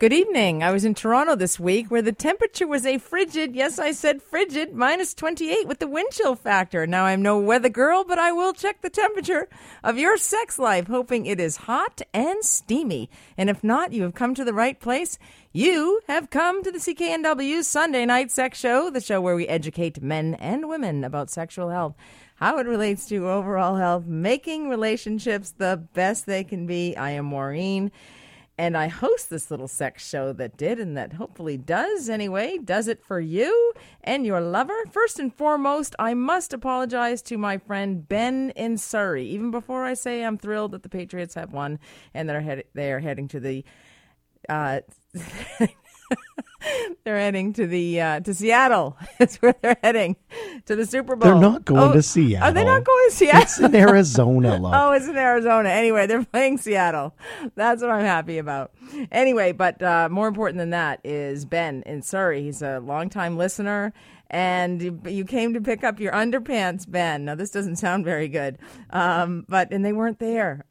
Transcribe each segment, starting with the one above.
Good evening. I was in Toronto this week where the temperature was a frigid, yes, I said frigid, minus 28 with the wind chill factor. Now I'm no weather girl, but I will check the temperature of your sex life, hoping it is hot and steamy. And if not, you have come to the right place. You have come to the CKNW Sunday Night Sex Show, the show where we educate men and women about sexual health how it relates to overall health, making relationships the best they can be. I am Maureen, and I host this little sex show that did and that hopefully does anyway, does it for you and your lover. First and foremost, I must apologize to my friend Ben in Surrey. Even before I say I'm thrilled that the Patriots have won and they're head- they are heading to the uh, they're heading to the uh, to Seattle. That's where they're heading to the Super Bowl. They're not going oh, to Seattle. Are they not going to Seattle? It's in Arizona, love. Oh, it's in Arizona. Anyway, they're playing Seattle. That's what I'm happy about. Anyway, but uh, more important than that is Ben in Surrey. He's a longtime listener. And you, you came to pick up your underpants, Ben. Now, this doesn't sound very good, um, but, and they weren't there.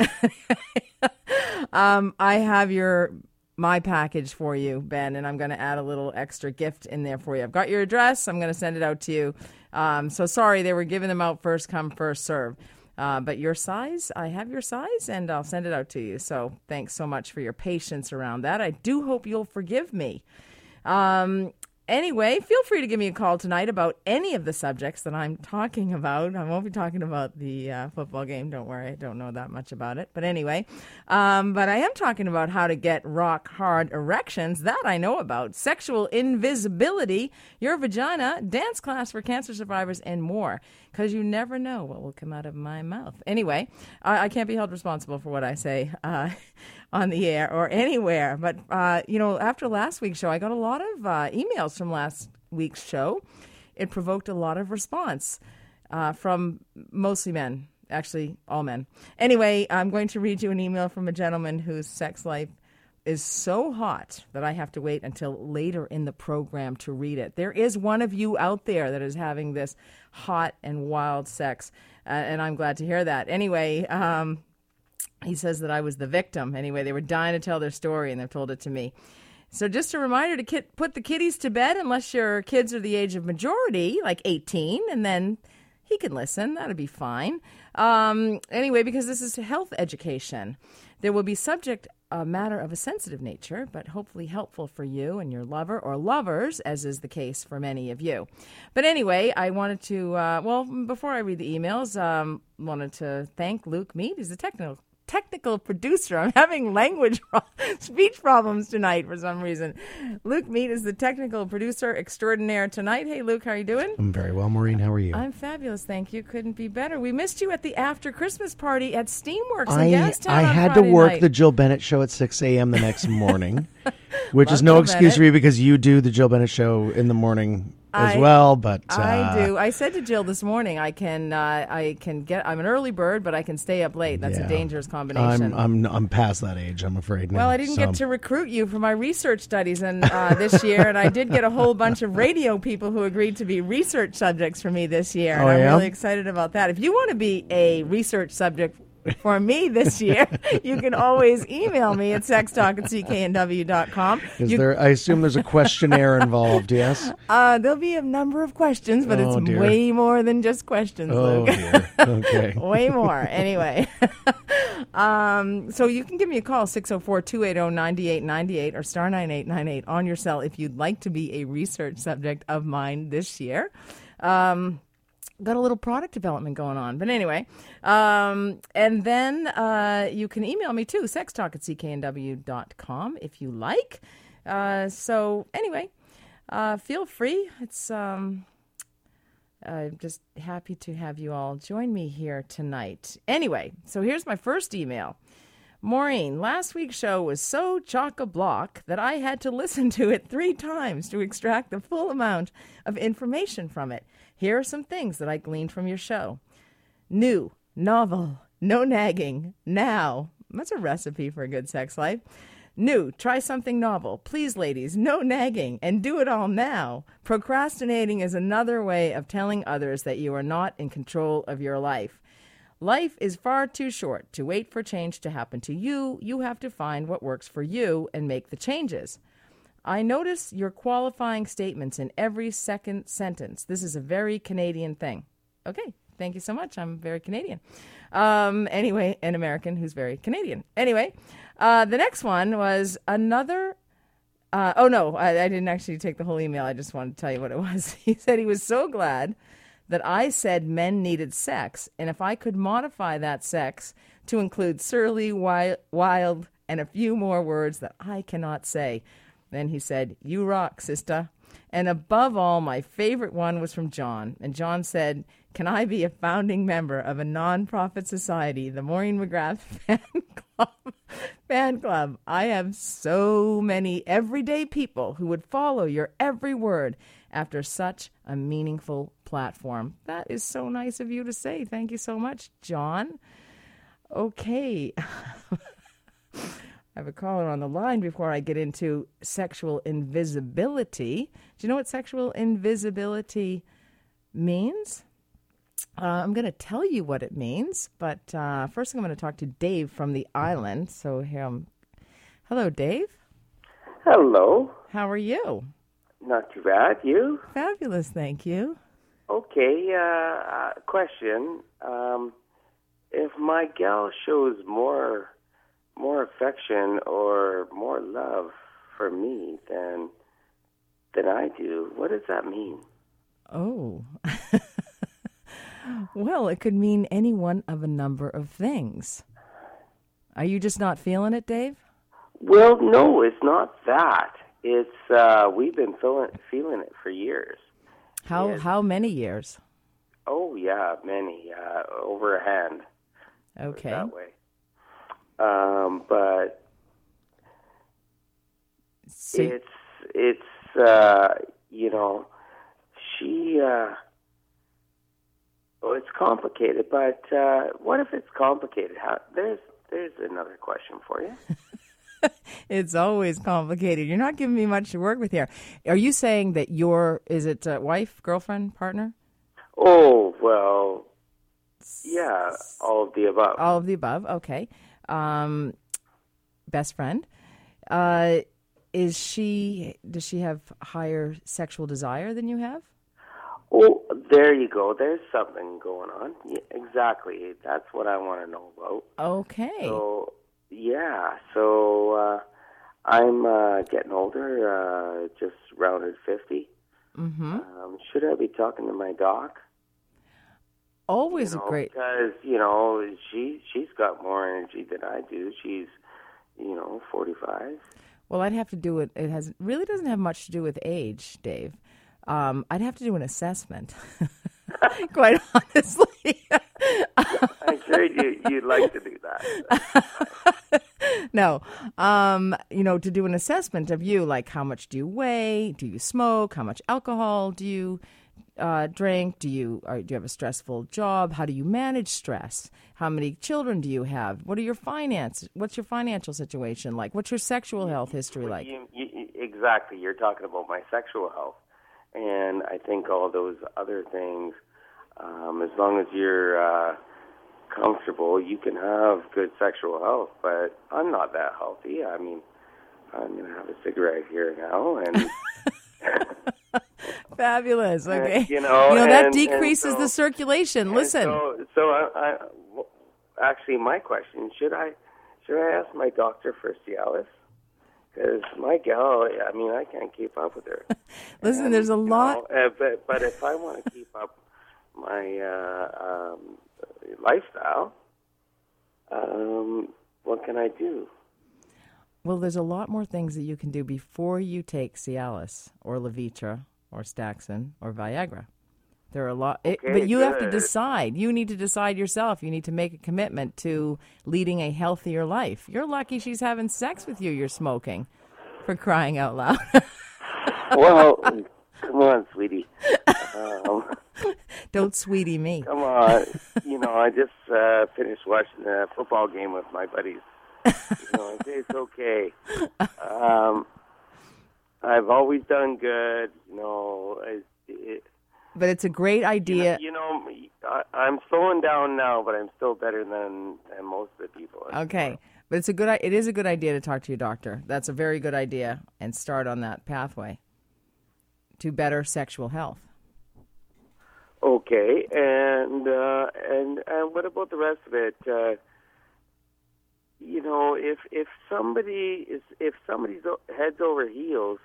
um, I have your my package for you, Ben, and I'm going to add a little extra gift in there for you. I've got your address. I'm going to send it out to you. Um, so sorry, they were giving them out first come, first serve. Uh, but your size, I have your size, and I'll send it out to you. So thanks so much for your patience around that. I do hope you'll forgive me. Um, Anyway, feel free to give me a call tonight about any of the subjects that I'm talking about. I won't be talking about the uh, football game. Don't worry, I don't know that much about it. But anyway, um, but I am talking about how to get rock hard erections. That I know about. Sexual invisibility, your vagina, dance class for cancer survivors, and more. Because you never know what will come out of my mouth. Anyway, I, I can't be held responsible for what I say. Uh, on the air or anywhere. But, uh, you know, after last week's show, I got a lot of uh, emails from last week's show. It provoked a lot of response uh, from mostly men, actually, all men. Anyway, I'm going to read you an email from a gentleman whose sex life is so hot that I have to wait until later in the program to read it. There is one of you out there that is having this hot and wild sex, uh, and I'm glad to hear that. Anyway, um, he says that I was the victim. Anyway, they were dying to tell their story and they've told it to me. So, just a reminder to put the kiddies to bed unless your kids are the age of majority, like 18, and then he can listen. That'll be fine. Um, anyway, because this is health education, there will be subject a matter of a sensitive nature, but hopefully helpful for you and your lover or lovers, as is the case for many of you. But anyway, I wanted to, uh, well, before I read the emails, um, wanted to thank Luke Mead. He's a technical technical producer. I'm having language, speech problems tonight for some reason. Luke Mead is the technical producer extraordinaire tonight. Hey, Luke, how are you doing? I'm very well, Maureen. How are you? I'm fabulous, thank you. Couldn't be better. We missed you at the after Christmas party at Steamworks I, in Gastown. I had to work night. the Jill Bennett show at 6 a.m. the next morning, which is no Jill excuse Bennett. for you because you do the Jill Bennett show in the morning as I- well. But uh, I do. I said to Jill this morning, I can, uh, I can get. I'm an early bird, but I can stay up late. That's yeah. a dangerous combination. I'm I'm I'm past that age. I'm afraid. now, Well, I didn't so- get to recruit you for my research studies and uh, this year, and I did get a whole bunch of radio people who agreed to be research subjects for me this year, and Oh, I'm yeah? really excited about that. If you want to be a research subject for me this year, you can always email me at sextalk at cknw.com. Is You- there? I assume there's a questionnaire involved. Yes. uh, there'll be a number of questions, but Oh, it's dear. way more than just questions, Oh Luke. dear. Okay. Way more. Anyway. um, so you can give me a call, 604-280-9898 or star 9898 on your cell if you'd like to be a research subject of mine this year. Um, got a little product development going on. But anyway, um, and then uh, you can email me too, sextalk at cknw.com if you like. Uh, so anyway, uh, feel free. It's... Um, I'm just happy to have you all join me here tonight. Anyway, so here's my first email. Maureen, last week's show was so chock a block that I had to listen to it three times to extract the full amount of information from it. Here are some things that I gleaned from your show new, novel, no nagging, now. That's a recipe for a good sex life. New, try something novel. Please, ladies, no nagging and do it all now. Procrastinating is another way of telling others that you are not in control of your life. Life is far too short to wait for change to happen to you. You have to find what works for you and make the changes. I notice your qualifying statements in every second sentence. This is a very Canadian thing. Okay, thank you so much. I'm very Canadian. Um, anyway, an American who's very Canadian. Anyway, uh, the next one was another. Uh, oh no, I, I didn't actually take the whole email. I just wanted to tell you what it was. He said he was so glad that I said men needed sex, and if I could modify that sex to include surly, wild, wild and a few more words that I cannot say. Then he said, You rock, sister. And above all, my favorite one was from John. And John said, Can I be a founding member of a nonprofit society, the Maureen McGrath Fan Club? Fan Club. I have so many everyday people who would follow your every word after such a meaningful platform. That is so nice of you to say. Thank you so much, John. Okay. I have a caller on the line before I get into sexual invisibility. Do you know what sexual invisibility means? Uh, I'm going to tell you what it means, but uh, first I'm going to talk to Dave from the island. So here I'm. Hello, Dave. Hello. How are you? Not too bad. You? Fabulous, thank you. Okay. Uh, uh, question: um, If my gal shows more more affection or more love for me than than I do, what does that mean? Oh. well, it could mean any one of a number of things. Are you just not feeling it, Dave? Well, no, it's not that. It's uh, we've been feeling feeling it for years. How how many years? Oh yeah, many uh, over a hand. Okay. That way. Um, but So, it's it's uh you know she uh oh it's complicated but uh what if it's complicated how there's there's another question for you it's always complicated. You're not giving me much to work with here. Are you saying that your is it uh, wife, girlfriend, partner, oh well yeah all of the above all of the above? Okay. Um, best friend. Uh, is she? Does she have higher sexual desire than you have? oh there you go there's something going on yeah, exactly that's what i want to know about Okay. So yeah, so uh, I'm uh, getting older, uh, just rounded fifty. mm-hmm. Um, should I be talking to my doc? Always You know, a great. because you know she she's got more energy than I do. She's you know forty five. Well, I'd have to do it. It has really doesn't have much to do with age, Dave. Um, I'd have to do an assessment. Quite honestly, I'm sure you you'd like to do that. no. Um, you know, to do an assessment of you, like how much do you weigh? Do you smoke? How much alcohol do you uh, drink? Do you or do you have a stressful job? How do you manage stress? How many children do you have? What are your finance? What's your financial situation like? What's your sexual health history like? You, you, exactly. You're talking about my sexual health, and I think all those other things. Um, as long as you're uh, comfortable, you can have good sexual health. But I'm not that healthy. I mean, I'm going to have a cigarette here now, and Fabulous. Okay. you know, that and- and decreases so- the circulation. Listen. So, so I, I, well, actually, my question should I should I ask my doctor for Cialis? Because my gal, I mean, I can't keep up with her. Listen, And, there's a lot. know, uh, but but if I want to keep up my uh, um, lifestyle, um, what can I do? Well, there's a lot more things that you can do before you take Cialis or Levitra or Staxyn or Viagra. There are a lot, it, Okay, but you have to decide. You need to decide yourself. You need to make a commitment to leading a healthier life. You're lucky she's having sex with you. You're smoking, for crying out loud. Well, come on, sweetie. Um, Don't sweetie me. Come on. you know, I just uh, finished watching a football game with my buddies. You know, it's okay. Um, I've always done good. You know, it, it, but it's a great idea. You know, I, I'm slowing down now, but I'm still better than, than most of the people. Okay, but it's a good. It is a good idea to talk to your doctor. That's a very good idea, and start on that pathway to better sexual health. Okay, and uh, and and what about the rest of it? Uh, you know, if if somebody is if somebody's heads over heels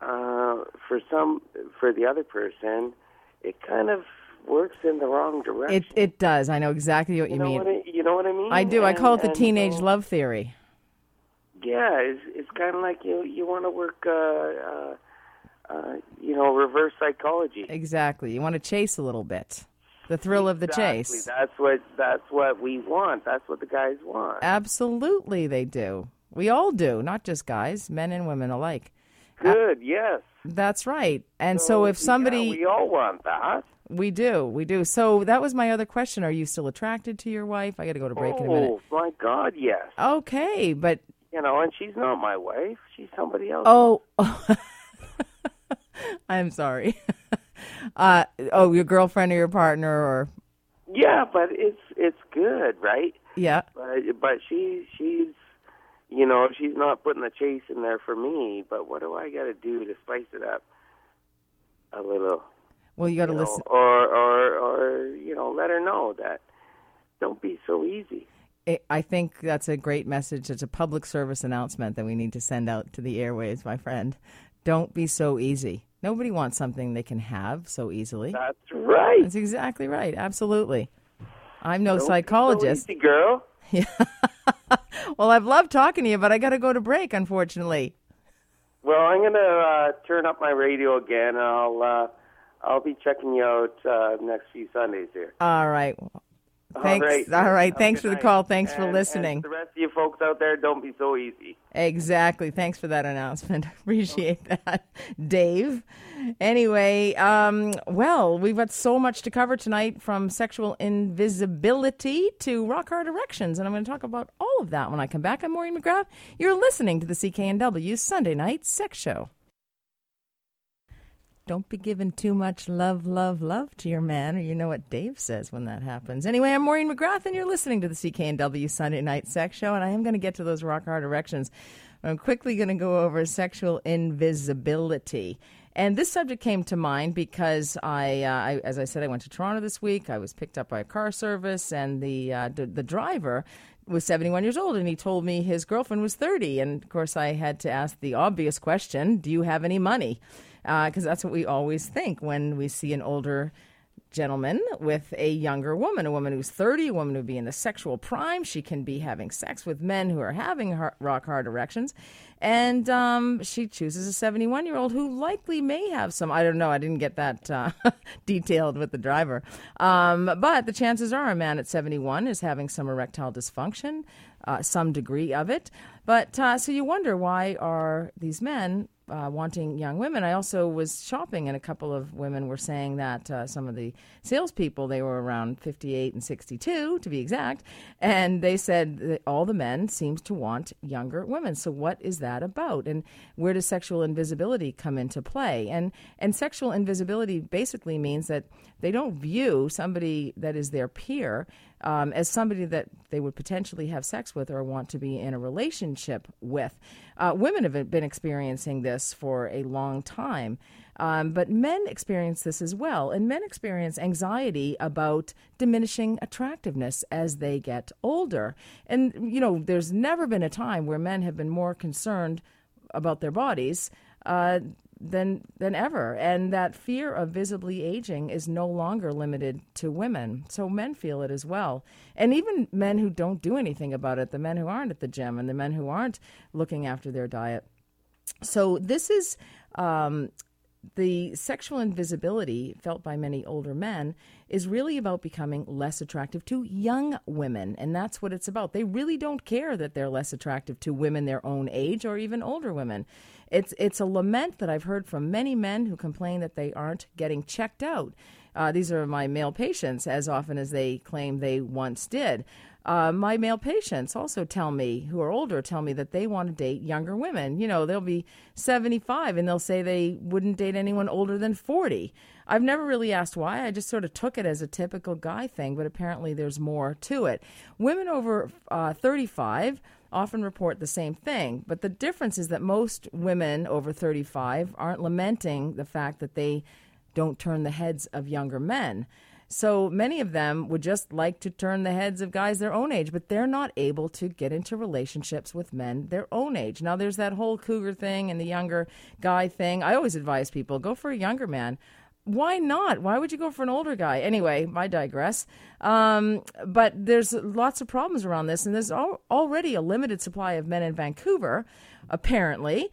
uh, for some for the other person, it kind of works in the wrong direction. It it does. I know exactly what you, you know mean. what I, you know what I mean? I do. I call it the teenage so- love theory. Yeah, it's it's kind of like you you want to work, uh, uh, uh, you know, reverse psychology. Exactly. You want to chase a little bit, the thrill of the chase. That's what that's what we want. That's what the guys want. Absolutely, they do. We all do, not just guys, men and women alike. Uh, Good. Yes. That's right. And so, if somebody, yeah, we all want that. we do, we do. So that was my other question: Are you still attracted to your wife? I got to go to break in a minute. Oh my God, yes. Okay, but You know, and she's not my wife. She's somebody else. oh, I'm sorry. uh, oh, your girlfriend or your partner, or Yeah, but it's it's good, right? yeah, But but she she's you know she's not putting the chase in there for me. But what do I got to do to spice it up a little? well, you got to you know, listen. or or or you know let her know that don't be so easy. I- I think that's a great message. It's a public service announcement that we need to send out to the airways, my friend. Don't be so easy. Nobody wants something they can have so easily. That's right. That's exactly right. Absolutely. I'm no Don't be so psychologist. easy, girl. Well, I've loved talking to you, but I got to go to break, unfortunately. Well, I'm gonna uh, turn up my radio again. I'll uh, I'll be checking you out uh, next few Sundays here. All right. Thanks. All right. All right. Thanks for the night. call. Thanks for listening. And the rest of you folks out there, don't be so easy. Exactly. Thanks for that announcement. Appreciate that, Dave. Anyway, um, well, we've got so much to cover tonight from sexual invisibility to rock hard erections, and I'm going to talk about all of that when I come back. I'm Maureen McGrath. You're listening to the CKNW Sunday Night Sex Show. Don't be giving too much love, love, love to your man, or you know what Dave says when that happens. Anyway, I'm Maureen McGrath, and you're listening to the CKNW Sunday Night Sex Show, and I am going to get to those rock hard erections. I'm quickly going to go over sexual invisibility. And this subject came to mind because I, uh, I, as I said, I went to Toronto this week. I was picked up by a car service, and the uh, the, the driver was 71 years old, and he told me his girlfriend was 30. And of course, I had to ask the obvious question: Do you have any money? Because that's what we always think when we see an older gentleman with a younger woman, a woman who's 30, a woman who'd be in the sexual prime. She can be having sex with men who are having rock hard erections. And um, she chooses a 71 year old who likely may have some. I don't know. I didn't get that uh, detailed with the driver. Um, but the chances are a man at 71 is having some erectile dysfunction, uh, some degree of it. But uh, so you wonder why are these men uh, wanting young women. I also was shopping, and a couple of women were saying that uh, some of the salespeople they were around 58 and 62 to be exact, and they said that all the men seems to want younger women. So what is that about, and where does sexual invisibility come into play? And and sexual invisibility basically means that they don't view somebody that is their peer um, as somebody that they would potentially have sex with or want to be in a relationship with. Uh, women have been experiencing this for a long time, um, but men experience this as well. And men experience anxiety about diminishing attractiveness as they get older. And, you know, there's never been a time where men have been more concerned about their bodies. Uh, than than ever. And that fear of visibly aging is no longer limited to women. So men feel it as well. And even men who don't do anything about it the men who aren't at the gym and the men who aren't looking after their diet. So this is um, the sexual invisibility felt by many older men is really about becoming less attractive to young women. And that's what it's about. They really don't care that they're less attractive to women their own age or even older women. It's, it's a lament that I've heard from many men who complain that they aren't getting checked out. Uh, these are my male patients as often as they claim they once did. Uh, my male patients also tell me, who are older, tell me that they want to date younger women. You know, they'll be 75 and they'll say they wouldn't date anyone older than 40. I've never really asked why. I just sort of took it as a typical guy thing, but apparently there's more to it. Women over uh, 35 often report the same thing, but the difference is that most women over 35 aren't lamenting the fact that they don't turn the heads of younger men. So many of them would just like to turn the heads of guys their own age, but they're not able to get into relationships with men their own age. Now, there's that whole cougar thing and the younger guy thing. I always advise people go for a younger man. Why not? Why would you go for an older guy? Anyway, I digress. Um, but there's lots of problems around this, and there's al- already a limited supply of men in Vancouver, apparently.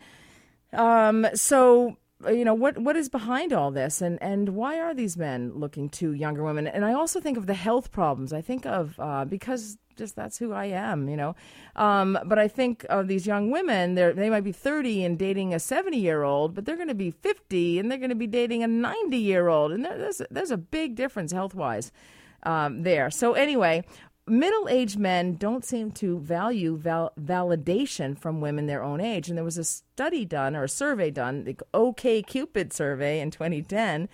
Um, so you know what what is behind all this? And and why are these men looking to younger women? And i also think of the health problems. I think of uh, because just that's who i am you know? Um, but i think of these young women they they might be 30 and dating a 70 year old but they're going to be 50 and they're going to be dating a 90 year old and there's there's a big difference health wise um, there. So anyway middle aged men don't seem to value val- validation from women their own age. And there was a study done or a survey done, the OK Cupid survey in 2010.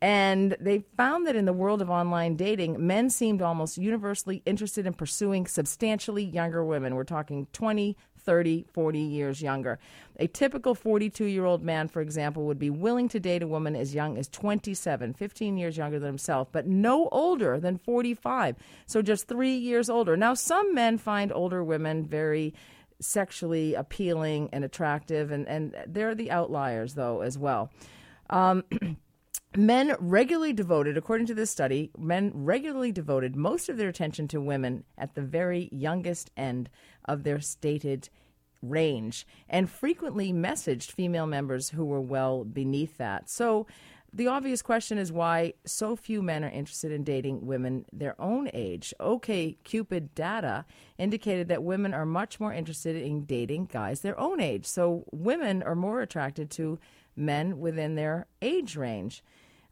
And they found that in the world of online dating, men seemed almost universally interested in pursuing substantially younger women. We're talking 20, 30, 40 years younger. A typical 42 year old man, for example, would be willing to date a woman as young as 27, 15 years younger than himself, but no older than 45. So just three years older. Now, some men find older women very sexually appealing and attractive, and, and they're the outliers, though, as well. Um, Men regularly devoted, according to this study, men regularly devoted most of their attention to women at the very youngest end of their stated range and frequently messaged female members who were well beneath that. So, the obvious question is why so few men are interested in dating women their own age. OK Cupid data indicated that women are much more interested in dating guys their own age. So women are more attracted to men within their age range.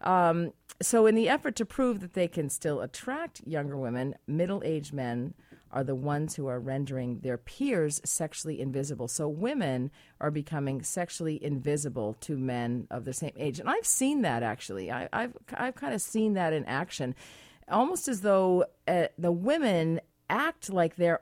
Um, so, in the effort to prove that they can still attract younger women, middle aged men are the ones who are rendering their peers sexually invisible. So, women are becoming sexually invisible to men of the same age. And I've seen that actually. I, have I've kind of seen that in action, almost as though uh, the women act like they're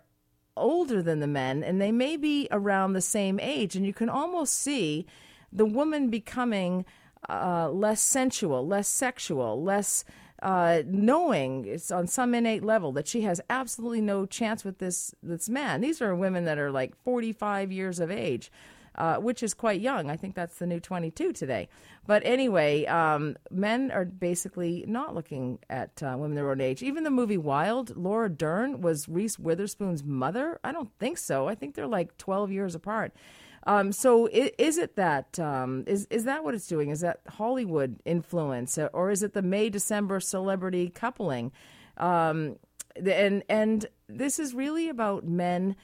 older than the men and they may be around the same age. And you can almost see the woman becoming uh, less sensual, less sexual, less uh, knowing it's on some innate level that she has absolutely no chance with this this man. These are women that are like 45 years of age. Uh, which is quite young. I think that's the new 22 today. But anyway, um, men are basically not looking at uh, women their own age. Even the movie Wild, Laura Dern was Reese Witherspoon's mother. I don't think so. I think they're like 12 years apart. Um, so is, is, it that um, is is that what it's doing? Is that Hollywood influence, or is it the May December celebrity coupling? Um, and and this is really about men.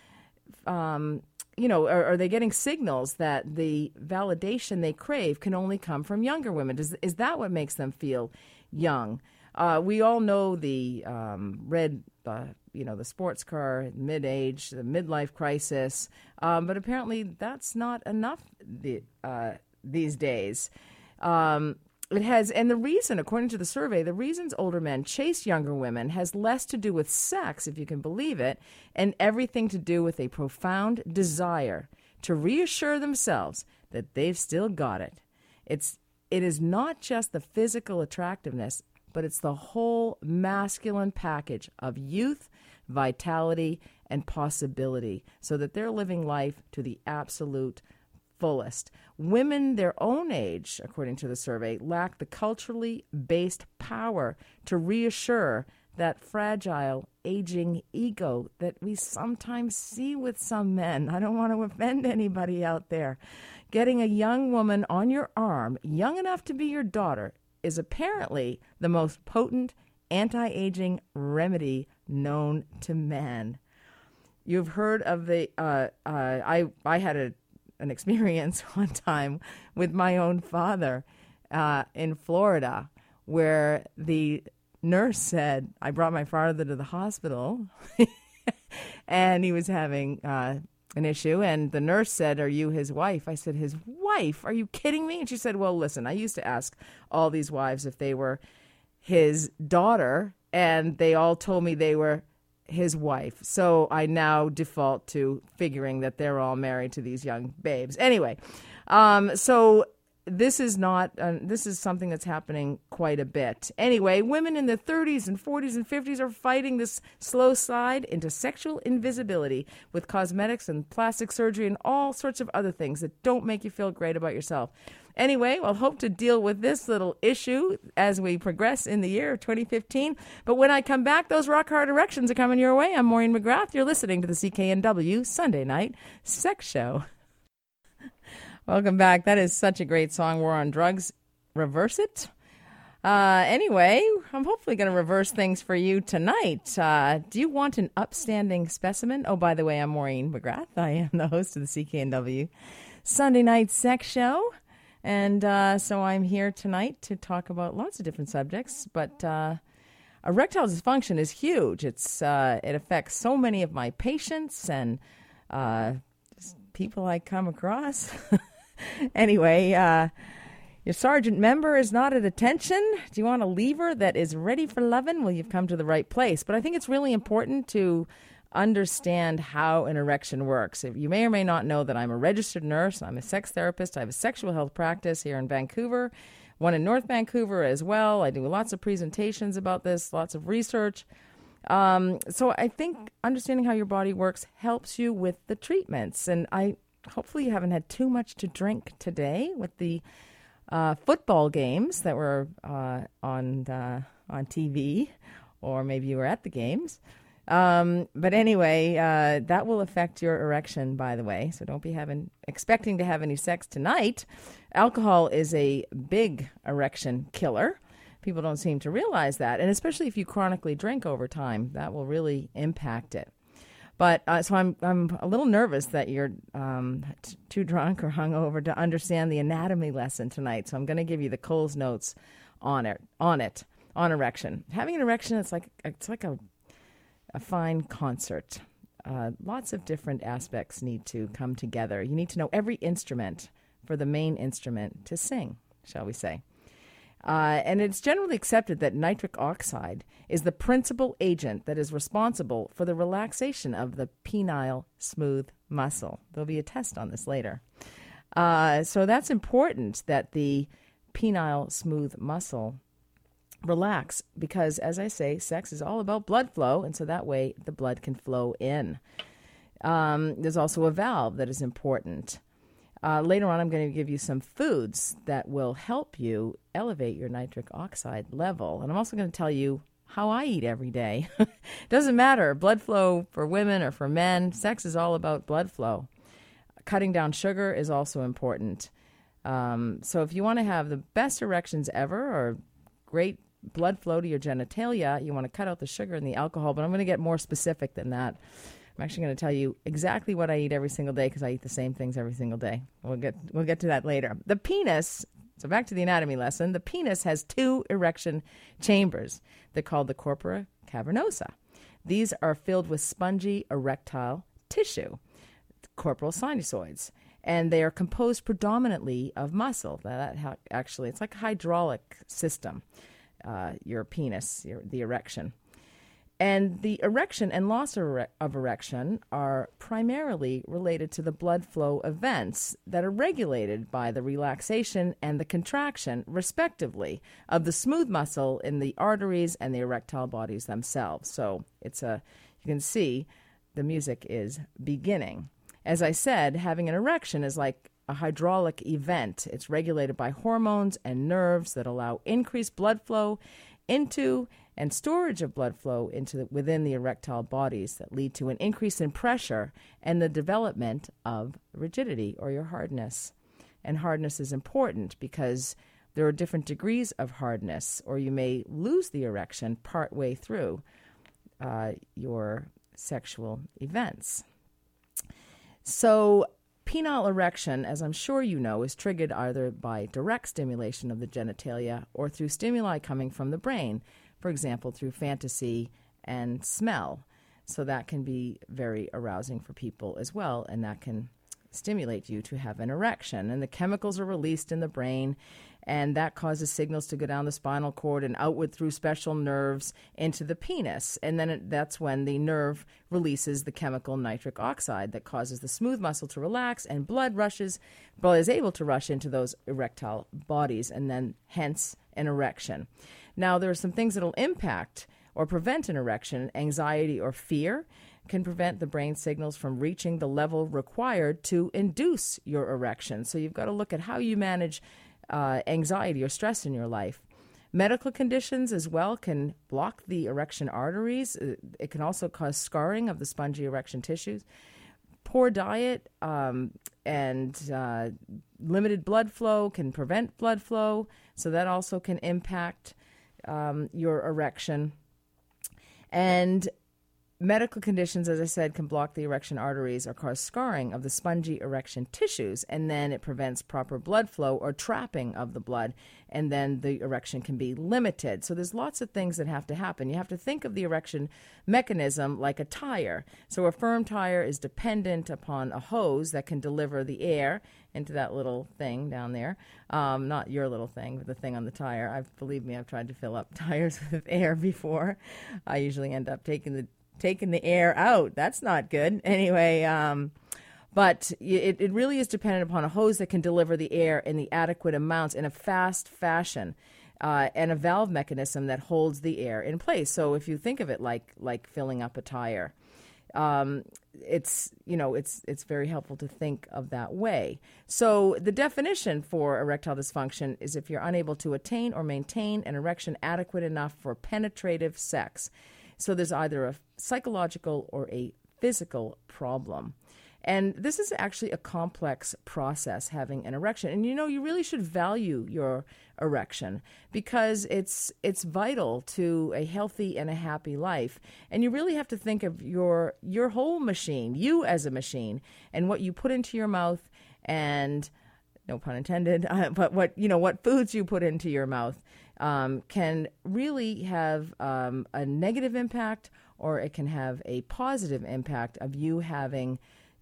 Um, you know, are, are, they getting signals that the validation they crave can only come from younger women? Is is that what makes them feel young? Uh, we all know the um, red uh, you know the sports car, mid age, the midlife crisis. Um, but apparently, that's not enough the, uh, these days. Um, it has, and the reason, according to the survey, the reasons older men chase younger women has less to do with sex, if you can believe it, and everything to do with a profound desire to reassure themselves that they've still got it. It's it is not just the physical attractiveness, but it's the whole masculine package of youth, vitality, and possibility so that they're living life to the absolute fullest. Women their own age, according to the survey, lack the culturally based power to reassure that fragile, aging ego that we sometimes see with some men. I don't want to offend anybody out there. Getting a young woman on your arm, young enough to be your daughter, is apparently the most potent anti aging remedy known to man. You've heard of the. Uh, uh, I I had a an experience one time with my own father uh, in Florida, where the nurse said I brought my father to the hospital. and he was having uh, an issue. And the nurse said, Are you his wife? I said, His wife? Are you kidding me? And she said, Well, listen, I used to ask all these wives if they were his daughter, and they all told me they were his wife. So I now default to figuring that they're all married to these young babes. Anyway, um, so this is not uh, this is something that's happening quite a bit anyway women in the 30s and 40s and 50s are fighting this slow slide into sexual invisibility with cosmetics and plastic surgery and all sorts of other things that don't make you feel great about yourself anyway we'll hope to deal with this little issue as we progress in the year of 2015 but when i come back those rock hard erections are coming your way i'm maureen mcgrath you're listening to the cknw sunday night sex show Welcome back. That is such a great song. War on Drugs. Reverse it. Uh, anyway, I'm hopefully going to reverse things for you tonight. Uh, do you want an upstanding specimen? Oh, by the way, I'm Maureen McGrath. I am the host of the CKNW Sunday Night Sex Show. And uh, so I'm here tonight to talk about lots of different subjects, but uh, erectile dysfunction is huge. It's uh, it affects so many of my patients and uh, people I come across. anyway, uh, your sergeant member is not at attention. Do you want a lever that is ready for loving? Well, you've come to the right place. But I think it's really important to understand how an erection works. You may or may not know that I'm a registered nurse. I'm a sex therapist. I have a sexual health practice here in Vancouver, one in North Vancouver as well. I do lots of presentations about this, lots of research. Um, so I think understanding how your body works helps you with the treatments. And I hopefully you haven't had too much to drink today with the uh, football games that were uh, on on TV, or maybe you were at the games. Um, but anyway, uh, that will affect your erection. By the way, so don't be having expecting to have any sex tonight. Alcohol is a big erection killer. People don't seem to realize that, and especially if you chronically drink over time, that will really impact it. But uh, so I'm I'm a little nervous that you're um, t- too drunk or hungover to understand the anatomy lesson tonight. So I'm going to give you the Coles notes on it on it on erection. Having an erection, it's like it's like a a fine concert. Uh, lots of different aspects need to come together. You need to know every instrument for the main instrument to sing, shall we say. Uh, and it's generally accepted that nitric oxide is the principal agent that is responsible for the relaxation of the penile smooth muscle. There'll be a test on this later. Uh, so that's important that the penile smooth muscle relax because, as I say, sex is all about blood flow, and so that way the blood can flow in. Um, there's also a valve that is important. Uh, later on, I'm going to give you some foods that will help you elevate your nitric oxide level. And I'm also going to tell you how I eat every day. Doesn't matter, blood flow for women or for men, sex is all about blood flow. Cutting down sugar is also important. Um, so if you want to have the best erections ever or great blood flow to your genitalia, you want to cut out the sugar and the alcohol. But I'm going to get more specific than that. I'm actually going to tell you exactly what I eat every single day because I eat the same things every single day. We'll get we'll get to that later. The penis. So back to the anatomy lesson. The penis has two erection chambers. They're called the corpora cavernosa. These are filled with spongy erectile tissue, corporal sinusoids, and they are composed predominantly of muscle. That actually, it's like a hydraulic system. Uh, your penis, your, the erection. And the erection and loss of, erection are primarily related to the blood flow events that are regulated by the relaxation and the contraction, respectively, of the smooth muscle in the arteries and the erectile bodies themselves. So it's a, you can see the music is beginning. As I said, having an erection is like a hydraulic event. It's regulated by hormones and nerves that allow increased blood flow into and storage of blood flow into the, within the erectile bodies that lead to an increase in pressure and the development of rigidity or your hardness. And hardness is important because there are different degrees of hardness, or you may lose the erection partway through uh, your sexual events. So, penile erection, as I'm sure you know, is triggered either by direct stimulation of the genitalia or through stimuli coming from the brain, for example, through fantasy and smell. So that can be very arousing for people as well, and that can stimulate you to have an erection. And the chemicals are released in the brain, and that causes signals to go down the spinal cord and outward through special nerves into the penis. And then it, that's when the nerve releases the chemical nitric oxide that causes the smooth muscle to relax, and blood rushes, blood is able to rush into those erectile bodies, and then hence an erection. Now, there are some things that will impact or prevent an erection anxiety or fear can prevent the brain signals from reaching the level required to induce your erection. So you've got to look at how you manage uh, anxiety or stress in your life. Medical conditions as well can block the erection arteries. Uh, it can also cause scarring of the spongy erection tissues. Poor diet um, and uh, limited blood flow can prevent blood flow, so that also can impact um, your erection. And medical conditions, as I said, can block the erection arteries or cause scarring of the spongy erection tissues, and then it prevents proper blood flow or trapping of the blood, and then the erection can be limited. So there's lots of things that have to happen. You have to think of the erection mechanism like a tire. So a firm tire is dependent upon a hose that can deliver the air into that little thing down there. Um, not your little thing, but the thing on the tire. I've believe me, I've tried to fill up tires with air before. I usually end up taking the taking the air out. That's not good. Anyway, um, but it, it really is dependent upon a hose that can deliver the air in the adequate amounts in a fast fashion. Uh, and a valve mechanism that holds the air in place. So if you think of it like like filling up a tire, um, it's you know it's it's very helpful to think of that way. So the definition for erectile dysfunction is if you're unable to attain or maintain an erection adequate enough for penetrative sex. So there's either a psychological or a physical problem. And this is actually a complex process having an erection. And you know, you really should value your erection because it's it's vital to a healthy and a happy life. And you really have to think of your your whole machine, you as a machine, and what you put into your mouth and no pun intended, but what you know what foods you put into your mouth um, can really have um, a negative impact or it can have a positive impact of you having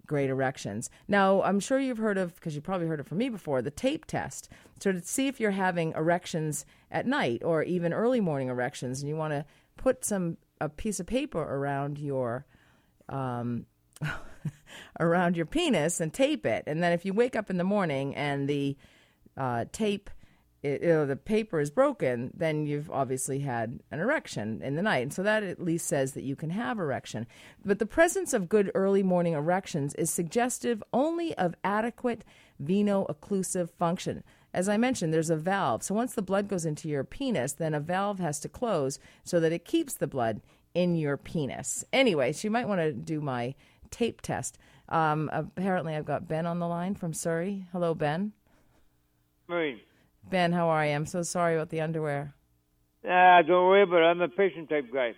great erections. Now, I'm sure you've heard of, because you probably heard it from me before, the tape test. So to see if you're having erections at night or even early morning erections, and you want to put some a piece of paper around your um, around your penis and tape it, and then if you wake up in the morning and the uh, tape it, you know, the paper is broken, then you've obviously had an erection in the night. And so that at least says that you can have erection. But the presence of good early morning erections is suggestive only of adequate veno-occlusive function. As I mentioned, there's a valve. So once the blood goes into your penis, then a valve has to close so that it keeps the blood in your penis. Anyway, so you might want to do my tape test. Um, apparently, I've got Ben on the line from Surrey. Hello, Ben. Marie. Ben, how are you? I'm so sorry about the underwear. Ah, don't worry about it. I'm a patient type guy.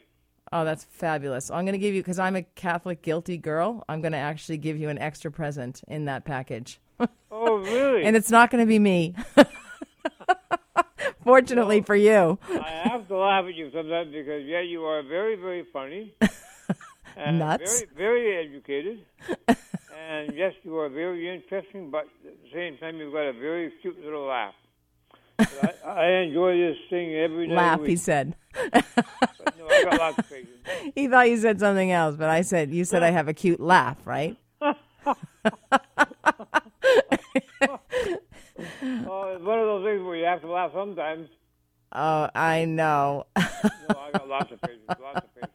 Oh, that's fabulous. I'm going to give you, because I'm a Catholic guilty girl, I'm going to actually give you an extra present in that package. Oh, really? and it's not going to be me. Fortunately well, for you. I have to laugh at you sometimes because, yeah, you are very, very funny. And Nuts. Very, very educated. and yes, you are very interesting, but at the same time, you've got a very cute little laugh. I, I, enjoy this thing every day. Laugh, he said. no, I got lots of patience. He thought you said something else, but I said you said I have a cute laugh, right? oh, it's one of those things where you have to laugh sometimes. Oh, I know. no, I got lots of patience. Lots of patience.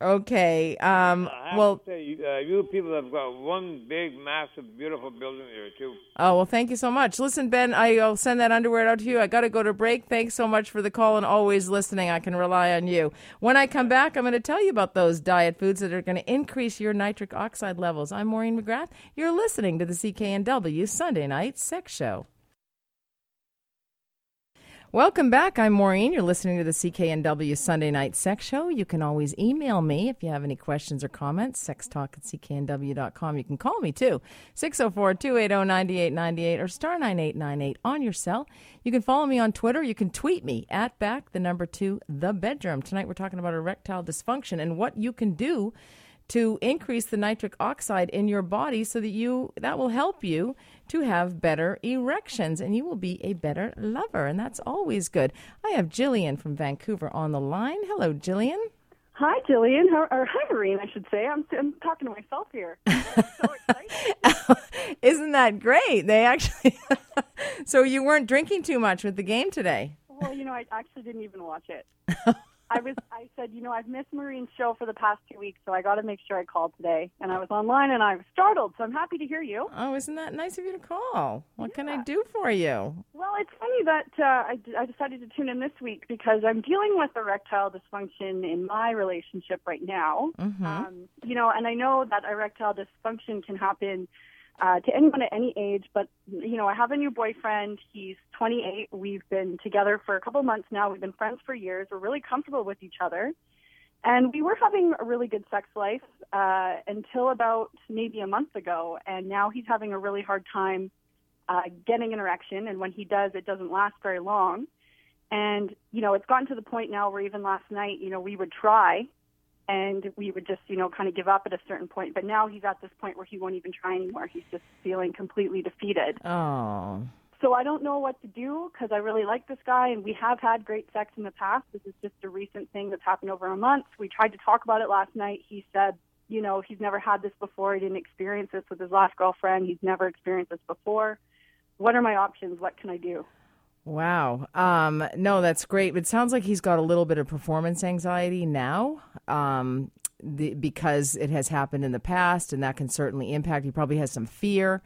Okay. Um, well, say, uh, you people have got one big, massive, beautiful building there too. Oh well, thank you so much. Listen, Ben, I'll send that underwear out to you. I got to go to break. Thanks so much for the call and always listening. I can rely on you. When I come back, I'm going to tell you about those diet foods that are going to increase your nitric oxide levels. I'm Maureen McGrath. You're listening to the CKNW Sunday Night Sex Show. Welcome back. I'm Maureen. You're listening to the CKNW Sunday Night Sex Show. You can always email me if you have any questions or comments. Sextalk at cknw.com. You can call me too. 604 280 9898 or star 9898 on your cell. You can follow me on Twitter. You can tweet me at back the number two, the bedroom. Tonight we're talking about erectile dysfunction and what you can do to increase the nitric oxide in your body so that you that will help you to have better erections and you will be a better lover and that's always good. I have Jillian from Vancouver on the line. Hello Jillian. Hi, Jillian. How, or hi, Maureen, I should say. I'm, I'm talking to myself here. so. Isn't that great? They actually. so you weren't drinking too much with the game today. Well, you know, I actually didn't even watch it. I was. I said, you know, I've missed Maureen's show for the past two weeks, so I got to make sure I called today. And I was online, and I was startled. So I'm happy to hear you. Oh, isn't that nice of you to call? What can I do for you? Well, it's funny that uh, I, d- I decided to tune in this week because I'm dealing with erectile dysfunction in my relationship right now. Mm-hmm. Um, you know, and I know that erectile dysfunction can happen uh, to anyone at any age. But you know, I have a new boyfriend. He's 28. We've been together for a couple months now. We've been friends for years. We're really comfortable with each other, and we were having a really good sex life uh, until about maybe a month ago. And now he's having a really hard time uh, getting an erection, and when he does, it doesn't last very long. And you know, it's gotten to the point now where even last night, you know, we would try and we would just, you know, kind of give up at a certain point. But now he's at this point where he won't even try anymore. He's just feeling completely defeated. Oh. So I don't know what to do because I really like this guy and we have had great sex in the past. This is just a recent thing that's happened over a month. We tried to talk about it last night. He said, you know, he's never had this before. He didn't experience this with his last girlfriend. He's never experienced this before. What are my options? What can I do? Wow. Um, no, that's great. It sounds like he's got a little bit of performance anxiety now um, the, because it has happened in the past, and that can certainly impact. He probably has some fear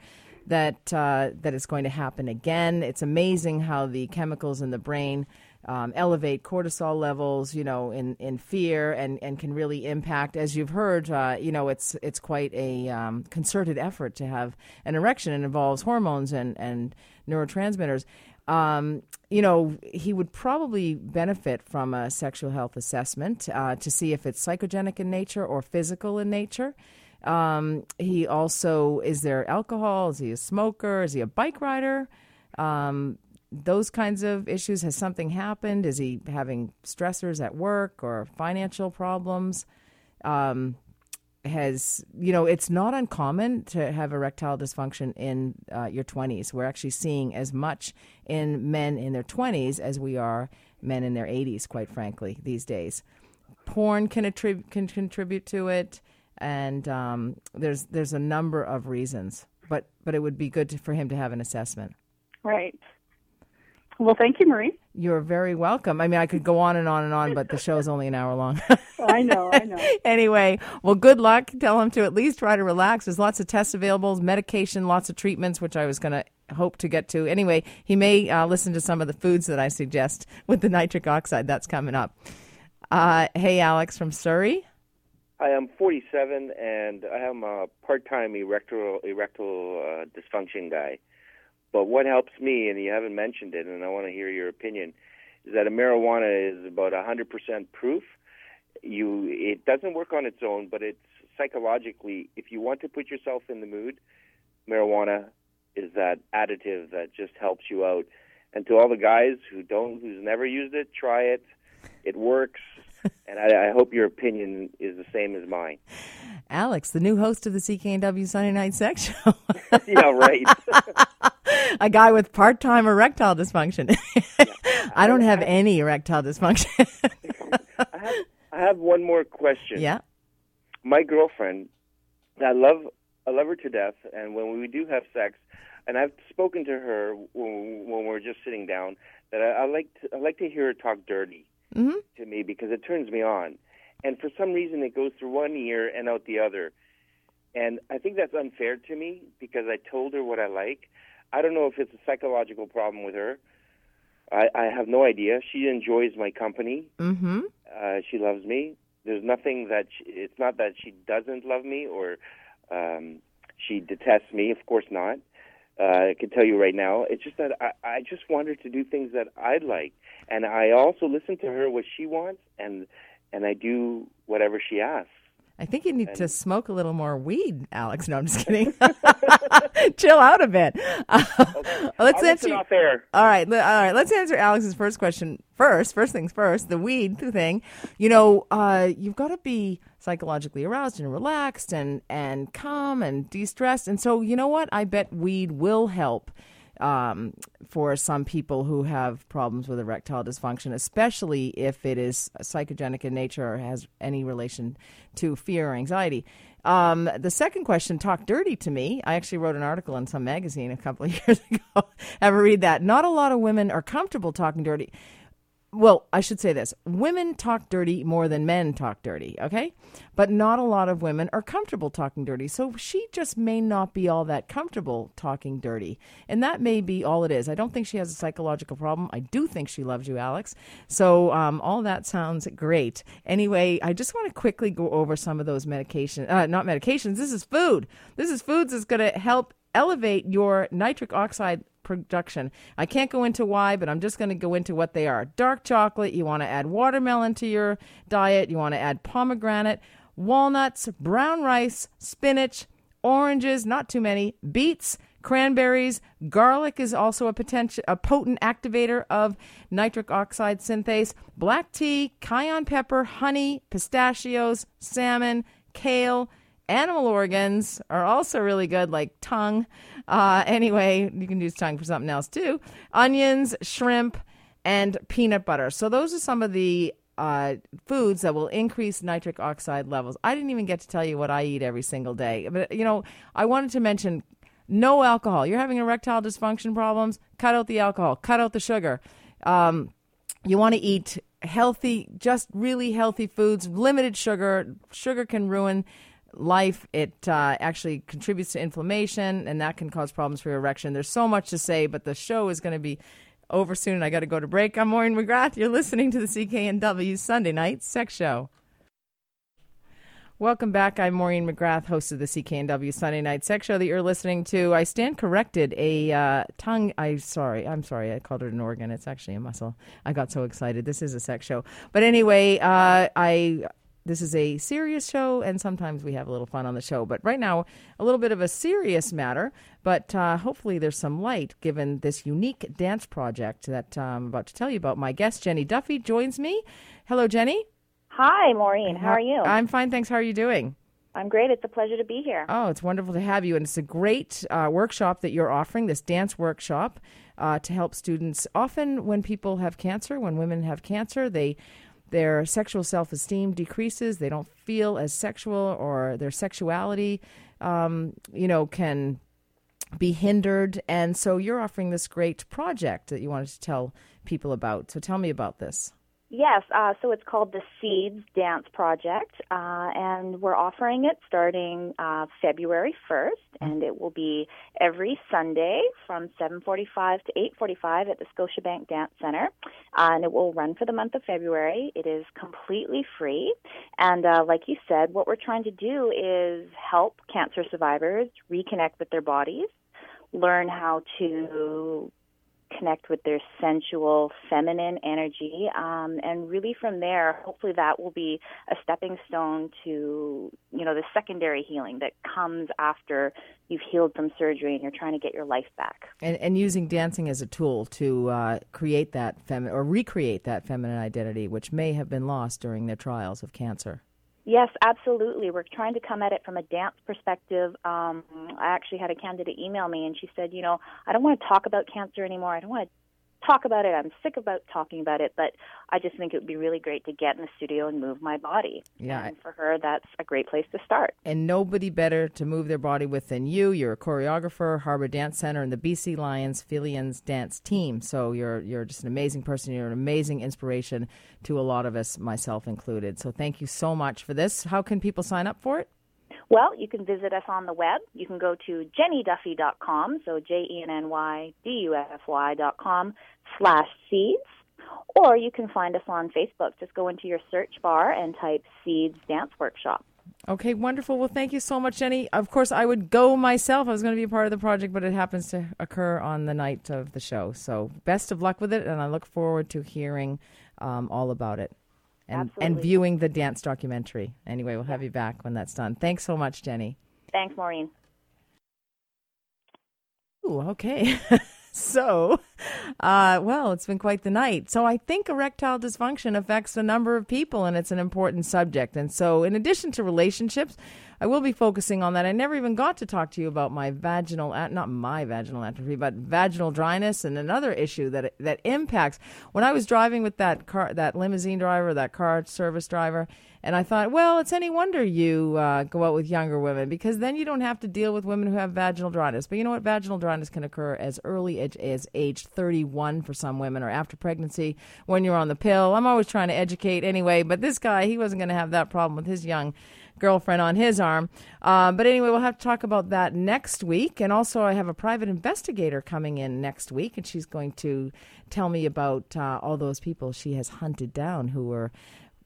that uh, that it's going to happen again. It's amazing how the chemicals in the brain um, elevate cortisol levels, you know, in, in fear and, and can really impact. As you've heard, uh, you know, it's it's quite a um, concerted effort to have an erection. It involves hormones and, and neurotransmitters. Um, you know, he would probably benefit from a sexual health assessment uh, to see if it's psychogenic in nature or physical in nature. Um, he also is there alcohol? Is he a smoker? Is he a bike rider? Um, those kinds of issues. Has something happened? Is he having stressors at work or financial problems? Um, has you know it's not uncommon to have erectile dysfunction in uh, your 20s we're actually seeing as much in men in their 20s as we are men in their 80s quite frankly these days. Porn can, attrib- can contribute to it and um, there's there's a number of reasons but but it would be good to, for him to have an assessment. Right. Well, thank you, Marie. you're very welcome i mean i could go on and on and on but the show's only an hour long I know, I know. anyway, well, good luck. Tell him to at least try to relax. There's lots of tests available, medication, lots of treatments, which I was going to hope to get to. Anyway, he may uh, listen to some of the foods that I suggest with the nitric oxide. That's coming up. Uh, hey, Alex from Surrey. I am 47 and I am a part-time erectile erectile uh, dysfunction guy. But what helps me, and you haven't mentioned it, and I want to hear your opinion, is that a marijuana is about 100% proof. You, it doesn't work on its own, but it's psychologically. If you want to put yourself in the mood, marijuana is that additive that just helps you out. And to all the guys who don't, who's never used it, try it. It works, and I, I hope your opinion is the same as mine. Alex, the new host of the CKNW Sunday Night Sex Show. yeah, right. a guy with part time erectile dysfunction. I don't have any erectile dysfunction. I have, I have one more question. yeah. My girlfriend, I love, I love her to death, and when we do have sex, and I've spoken to her when, when we're just sitting down, that I, I like, to, I like to hear her talk dirty Mhm. to me because it turns me on, and for some reason it goes through one ear and out the other, and I think that's unfair to me because I told her what I like. I don't know if it's a psychological problem with her. I, I have no idea. She enjoys my company. Mm-hmm. Uh, she loves me. There's nothing that she, it's not that she doesn't love me or um, she detests me. Of course not. Uh, I can tell you right now. It's just that I, I just want her to do things that I like, and I also listen to her what she wants, and and I do whatever she asks. I think you need to smoke a little more weed, Alex. No, I'm just kidding. Chill out a bit. Uh, let's I'll answer. off air. All right, all right. Let's answer Alex's first question first. First things first. The weed thing. You know, uh, you've got to be psychologically aroused and relaxed and and calm and de-stressed. And so, you know what? I bet weed will help um, for some people who have problems with erectile dysfunction, especially if it is psychogenic in nature or has any relation to fear or anxiety. Um, the second question, talk dirty to me. I actually wrote an article in some magazine a couple of years ago. Ever read that? Not a lot of women are comfortable talking dirty well, I should say this women talk dirty more than men talk dirty, okay? But not a lot of women are comfortable talking dirty. So she just may not be all that comfortable talking dirty. And that may be all it is. I don't think she has a psychological problem. I do think she loves you, Alex. So um, all that sounds great. Anyway, I just want to quickly go over some of those medications, uh, not medications, this is food. This is foods that's going to help elevate your nitric oxide production. I can't go into why, but I'm just going to go into what they are. Dark chocolate, you want to add watermelon to your diet, you want to add pomegranate, walnuts, brown rice, spinach, oranges, not too many, beets, cranberries, garlic is also a potential a potent activator of nitric oxide synthase, black tea, cayenne pepper, honey, pistachios, salmon, kale, animal organs are also really good like tongue uh, anyway, you can use tongue for something else too. Onions, shrimp, and peanut butter. So those are some of the uh, foods that will increase nitric oxide levels. I didn't even get to tell you what I eat every single day. But, you know, I wanted to mention no alcohol. You're having erectile dysfunction problems, cut out the alcohol, cut out the sugar. Um, you want to eat healthy, just really healthy foods, limited sugar. Sugar can ruin life. It uh, actually contributes to inflammation, and that can cause problems for your erection. There's so much to say, but the show is going to be over soon. I got to go to break. I'm Maureen McGrath. You're listening to the CKNW Sunday Night Sex Show. Welcome back. I'm Maureen McGrath, host of the CKNW Sunday Night Sex Show that you're listening to. I stand corrected. A uh, tongue. I sorry. I'm sorry. I called it an organ. It's actually a muscle. I got so excited. This is a sex show. But anyway, uh, I this is a serious show, and sometimes we have a little fun on the show. But right now, a little bit of a serious matter, but uh, hopefully there's some light given this unique dance project that uh, I'm about to tell you about. My guest, Jenny Duffy, joins me. Hello, Jenny. Hi, Maureen. How are you? I'm fine, thanks. How are you doing? I'm great. It's a pleasure to be here. Oh, it's wonderful to have you. And it's a great uh, workshop that you're offering, this dance workshop, uh, to help students. Often, when people have cancer, when women have cancer, they their sexual self esteem decreases. They don't feel as sexual, or their sexuality, um, you know, can be hindered. And so you're offering this great project that you wanted to tell people about. So tell me about this. Yes, uh, so it's called the Seeds Dance Project, uh, and we're offering it starting uh, February 1st, and it will be every Sunday from 7:45 to 8:45 at the Scotiabank Dance Center, uh, and it will run for the month of February. It is completely free, and uh, like you said, what we're trying to do is help cancer survivors reconnect with their bodies, learn how to connect with their sensual feminine energy um, and really from there hopefully that will be a stepping stone to you know the secondary healing that comes after you've healed from surgery and you're trying to get your life back. And, and using dancing as a tool to uh, create that feminine or recreate that feminine identity which may have been lost during their trials of cancer Yes, absolutely. We're trying to come at it from a dance perspective. Um, I actually had a candidate email me, and she said, "You know, I don't want to talk about cancer anymore. I don't want to talk about it. I'm sick about talking about it, but I just think it would be really great to get in the studio and move my body. Yeah. And for her, that's a great place to start. And nobody better to move their body with than you. You're a choreographer, Harbor Dance Center, and the BC Lions Felions dance team. So you're you're just an amazing person. You're an amazing inspiration to a lot of us, myself included. So thank you so much for this. How can people sign up for it? Well, you can visit us on the web. You can go to jennyduffy.com, so J E N N Y D U F F Y.com slash seeds, or you can find us on Facebook. Just go into your search bar and type Seeds Dance Workshop. Okay, wonderful. Well, thank you so much, Jenny. Of course, I would go myself. I was going to be a part of the project, but it happens to occur on the night of the show. So, best of luck with it, and I look forward to hearing um, all about it and and viewing the dance documentary. Anyway, we'll have you back when that's done. Thanks so much, Jenny. Thanks, Maureen. Ooh, okay. so, uh, well, it's been quite the night. So, I think erectile dysfunction affects a number of people, and it's an important subject. And so, in addition to relationships, I will be focusing on that. I never even got to talk to you about my vaginal, not my vaginal atrophy, but vaginal dryness, and another issue that that impacts. When I was driving with that car, that limousine driver, that car service driver, and I thought, well, it's any wonder you uh, go out with younger women because then you don't have to deal with women who have vaginal dryness. But you know what? Vaginal dryness can occur as early as, as age 31 for some women or after pregnancy when you're on the pill. I'm always trying to educate anyway, but this guy, he wasn't going to have that problem with his young girlfriend on his arm. Uh, but anyway, we'll have to talk about that next week. And also, I have a private investigator coming in next week, and she's going to tell me about uh, all those people she has hunted down who were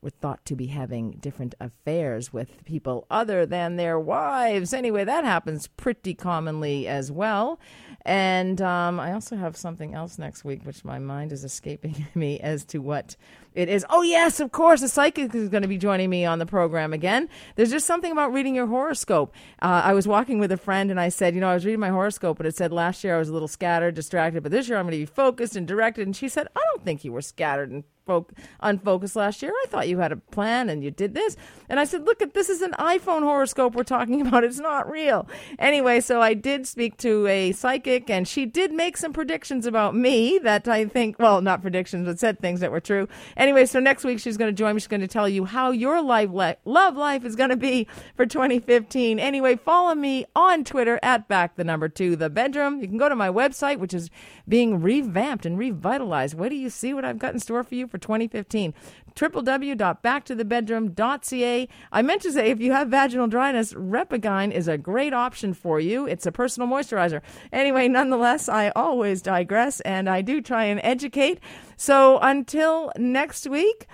were thought to be having different affairs with people other than their wives. Anyway, that happens pretty commonly as well. And um, I also have something else next week, which my mind is escaping me as to what it is. Oh, yes, of course, a psychic is going to be joining me on the program again. There's just something about reading your horoscope. Uh, I was walking with a friend and I said, You know, I was reading my horoscope, but it said last year I was a little scattered, distracted, but this year I'm going to be focused and directed. And she said, I don't think you were scattered and fo- unfocused last year. I thought you had a plan and you did this. And I said, Look, at this is an iPhone horoscope we're talking about. It's not real. Anyway, so I did speak to a psychic and she did make some predictions about me that I think, well, not predictions, but said things that were true. Anyway, so next week she's going to join me. She's going to tell you how your life, li- love life is going to be for 2015. Anyway, follow me on Twitter at back the number two the bedroom. You can go to my website, which is being revamped and revitalized. Wait do you see what I've got in store for you for 2015 www.backtothe.bedroom.ca. I meant to say if you have vaginal dryness, RepaGyn is a great option for you. It's a personal moisturizer. Anyway, nonetheless, I always digress and I do try and educate. So until next week,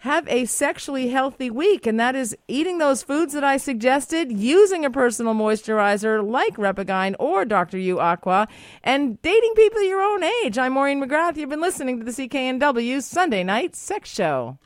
have a sexually healthy week, and that is eating those foods that I suggested, using a personal moisturizer like RepaGyn or Dr. U Aqua, and dating people your own age. I'm Maureen McGrath. You've been listening to the CKNW Sunday Night Sex Show.